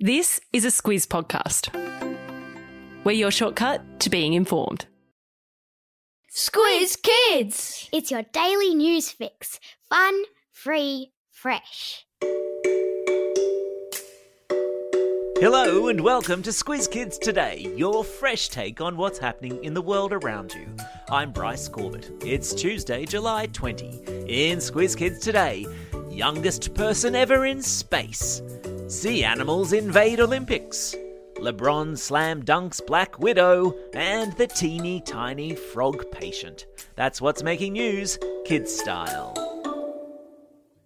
This is a Squiz podcast. We're your shortcut to being informed. Squiz Kids! It's your daily news fix. Fun, free, fresh. Hello and welcome to Squiz Kids Today, your fresh take on what's happening in the world around you. I'm Bryce Corbett. It's Tuesday, July 20. In Squiz Kids Today, youngest person ever in space. Sea animals invade Olympics. LeBron slam dunks Black Widow and the teeny tiny frog patient. That's what's making news, kids style.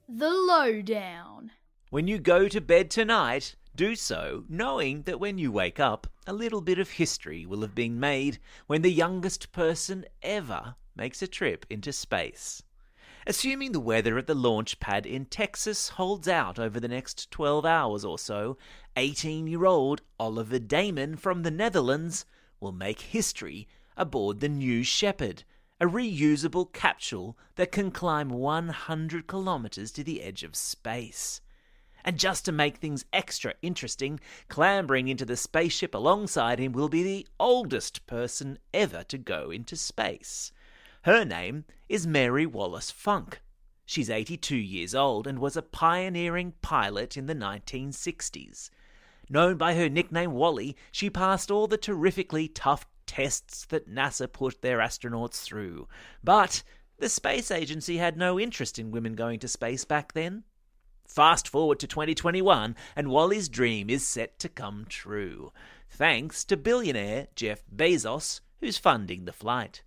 The Lowdown. When you go to bed tonight, do so knowing that when you wake up, a little bit of history will have been made when the youngest person ever makes a trip into space. Assuming the weather at the launch pad in Texas holds out over the next 12 hours or so, 18 year old Oliver Daemen from the Netherlands will make history aboard the New Shepard, a reusable capsule that can climb 100 kilometers to the edge of space. And just to make things extra interesting, clambering into the spaceship alongside him will be the oldest person ever to go into space. Her name is Mary Wallace Funk. She's 82 years old and was a pioneering pilot in the 1960s. Known by her nickname Wally, she passed all the terrifically tough tests that NASA put their astronauts through. But the space agency had no interest in women going to space back then. Fast forward to 2021, and Wally's dream is set to come true, thanks to billionaire Jeff Bezos, who's funding the flight.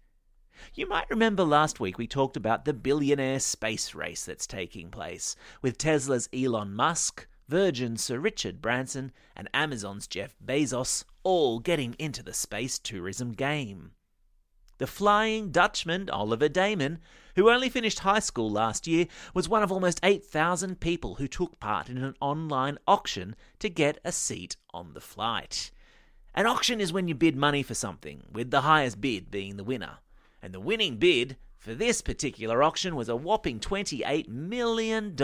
You might remember last week we talked about the billionaire space race that's taking place, with Tesla's Elon Musk, Virgin's Sir Richard Branson, and Amazon's Jeff Bezos all getting into the space tourism game. The Flying Dutchman, Oliver Daemen, who only finished high school last year, was one of almost 8,000 people who took part in an online auction to get a seat on the flight. An auction is when you bid money for something, with the highest bid being the winner. And the winning bid for this particular auction was a whopping $28 million.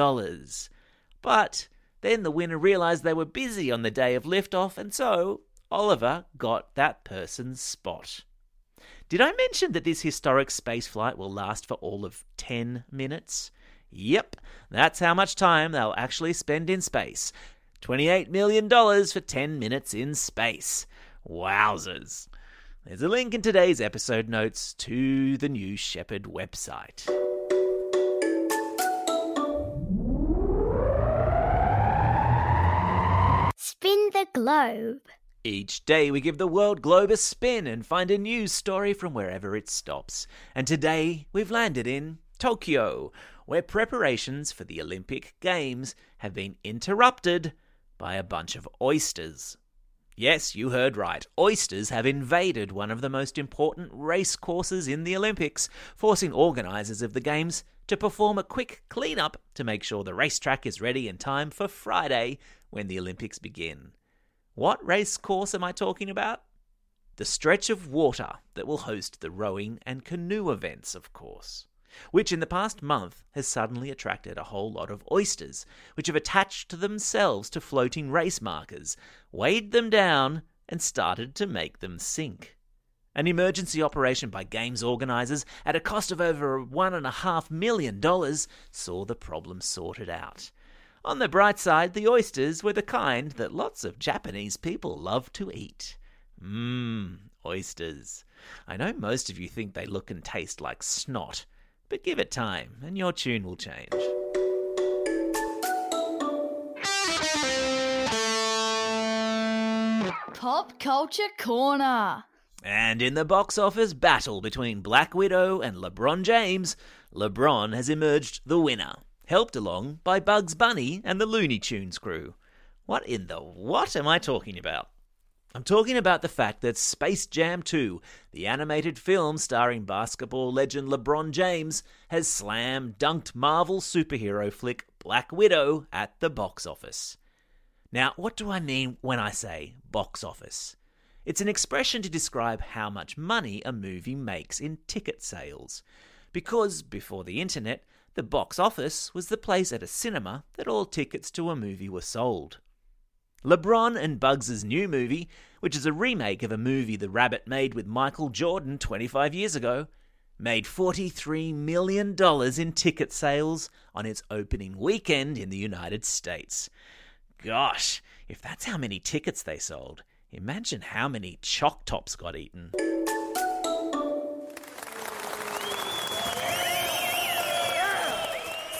But then the winner realised they were busy on the day of liftoff, and so Oliver got that person's spot. Did I mention that this historic space flight will last for all of 10 minutes? Yep, that's how much time they'll actually spend in space. $28 million for 10 minutes in space. Wowzers. There's a link in today's episode notes to the New Shepard website. Spin the globe. Each day we give the world globe a spin and find a news story from wherever it stops. And today we've landed in Tokyo, where preparations for the Olympic Games have been interrupted by a bunch of oysters. Yes, you heard right. Oysters have invaded one of the most important race courses in the Olympics, forcing organisers of the Games to perform a quick clean-up to make sure the racetrack is ready in time for Friday when the Olympics begin. What race course am I talking about? The stretch of water that will host the rowing and canoe events, of course, which in the past month has suddenly attracted a whole lot of oysters, which have attached themselves to floating race markers, weighed them down, and started to make them sink. An emergency operation by Games organisers at a cost of over $1.5 million saw the problem sorted out. On the bright side, the oysters were the kind that lots of Japanese people love to eat. Mmm, oysters. I know most of you think they look and taste like snot, but give it time and your tune will change. Pop Culture Corner. And in the box office battle between Black Widow and LeBron James, LeBron has emerged the winner helped along by Bugs Bunny and the Looney Tunes crew. What in the what am I talking about? I'm talking about the fact that Space Jam 2, the animated film starring basketball legend LeBron James, has slam dunked Marvel superhero flick Black Widow at the box office. Now, what do I mean when I say box office? It's an expression to describe how much money a movie makes in ticket sales. Because before the internet, the box office was the place at a cinema that all tickets to a movie were sold. LeBron and Bugs' new movie, which is a remake of a movie The Rabbit made with Michael Jordan 25 years ago, made $43 million in ticket sales on its opening weekend in the United States. Gosh, if that's how many tickets they sold, imagine how many choc tops got eaten.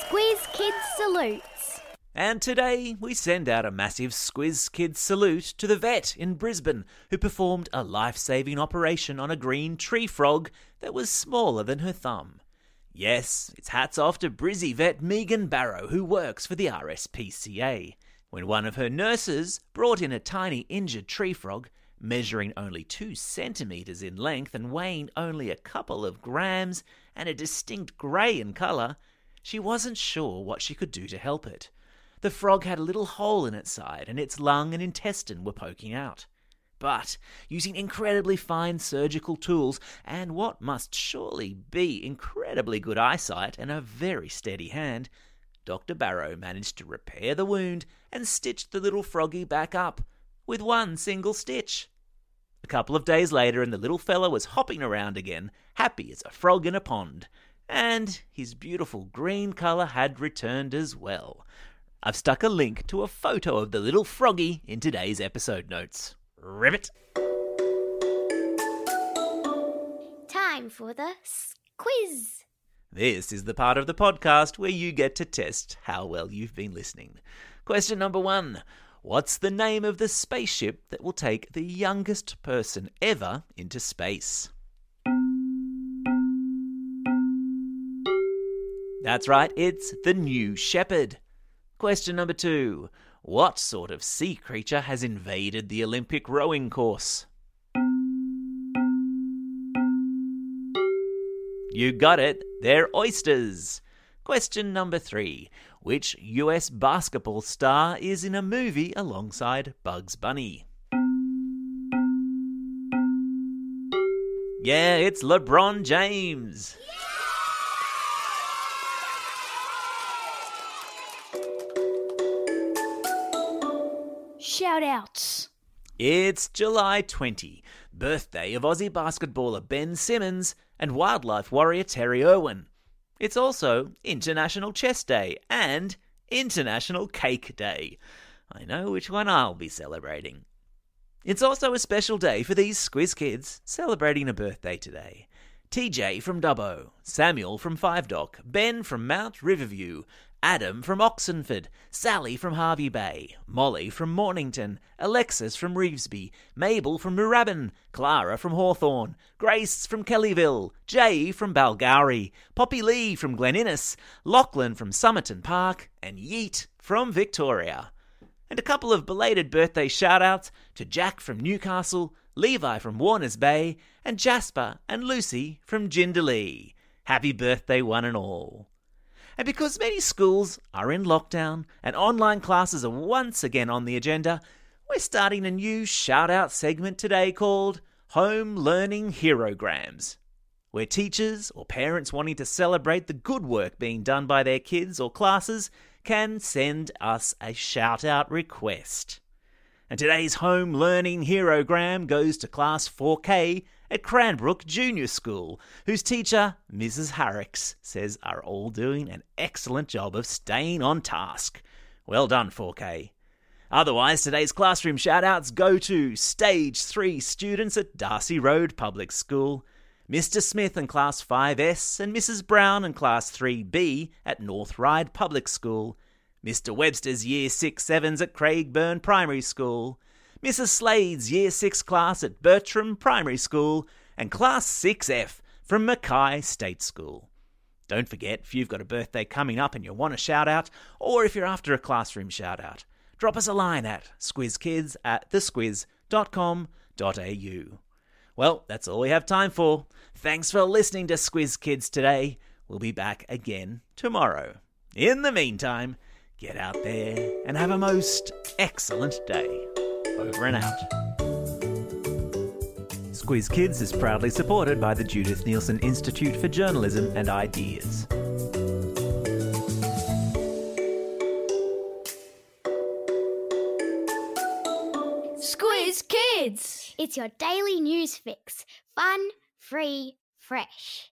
Squiz Kids salutes. And today we send out a massive Squiz Kids salute to the vet in Brisbane who performed a life saving operation on a green tree frog that was smaller than her thumb. Yes, it's hats off to Brizzy vet Megan Barrow who works for the RSPCA. When one of her nurses brought in a tiny injured tree frog, measuring only two centimetres in length and weighing only a couple of grams and a distinct grey in colour, she wasn't sure what she could do to help it. The frog had a little hole in its side, and its lung and intestine were poking out. But, using incredibly fine surgical tools and what must surely be incredibly good eyesight and a very steady hand, Dr. Barrow managed to repair the wound and stitch the little froggy back up with one single stitch. A couple of days later, and the little fellow was hopping around again, happy as a frog in a pond, and his beautiful green colour had returned as well. I've stuck a link to a photo of the little froggy in today's episode notes. Ribbit! Time for the quiz. This is the part of the podcast where you get to test how well you've been listening. Question number one What's the name of the spaceship that will take the youngest person ever into space? That's right, it's the New Shepard. Question number two What sort of sea creature has invaded the Olympic rowing course? You got it, they're oysters. Question number three Which US basketball star is in a movie alongside Bugs Bunny? Yeah, it's LeBron James. Shout outs. It's July 20, birthday of Aussie basketballer Ben Simmons and wildlife warrior Terri Irwin. It's also International Chess Day and International Cake Day. I know which one I'll be celebrating. It's also a special day for these Squiz kids celebrating a birthday today. TJ from Dubbo, Samuel from Five Dock, Ben from Mount Riverview, Adam from Oxenford, Sally from Hervey Bay, Molly from Mornington, Alexis from Revesby, Mabel from Moorabbin, Clara from Hawthorne, Grace from Kellyville, Jay from Balgowrie, Poppy Lee from Glen Innes, Lachlan from Somerton Park, and Yeet from Victoria. And a couple of belated birthday shout outs to Jack from Newcastle, Levi from Warners Bay, and Jasper and Lucy from Jindalee. Happy birthday, one and all. And because many schools are in lockdown and online classes are once again on the agenda, we're starting a new shout out segment today called Home Learning Herograms, where teachers or parents wanting to celebrate the good work being done by their kids or classes can send us a shout out request. And today's home learning hero herogram goes to Class 4K at Cranbrook Junior School, whose teacher, Mrs. Harricks, says are all doing an excellent job of staying on task. Well done, 4K. Otherwise, today's classroom shoutouts go to Stage 3 students at Darcy Road Public School, Mr. Smith in Class 5S, and Mrs. Brown in Class 3B at North Ryde Public School, Mr. Webster's Year 6 7s at Craigburn Primary School, Mrs. Slade's Year 6 class at Bertram Primary School, and Class 6F from Mackay State School. Don't forget, if you've got a birthday coming up and you want a shout out, or if you're after a classroom shout out, drop us a line at squizkids at thesquiz.com.au. Well, that's all we have time for. Thanks for listening to Squiz Kids today. We'll be back again tomorrow. In the meantime, get out there and have a most excellent day. Over and out. Squiz Kids is proudly supported by the Judith Neilson Institute for Journalism and Ideas. Squiz Kids! It's your daily news fix. Fun, free, fresh.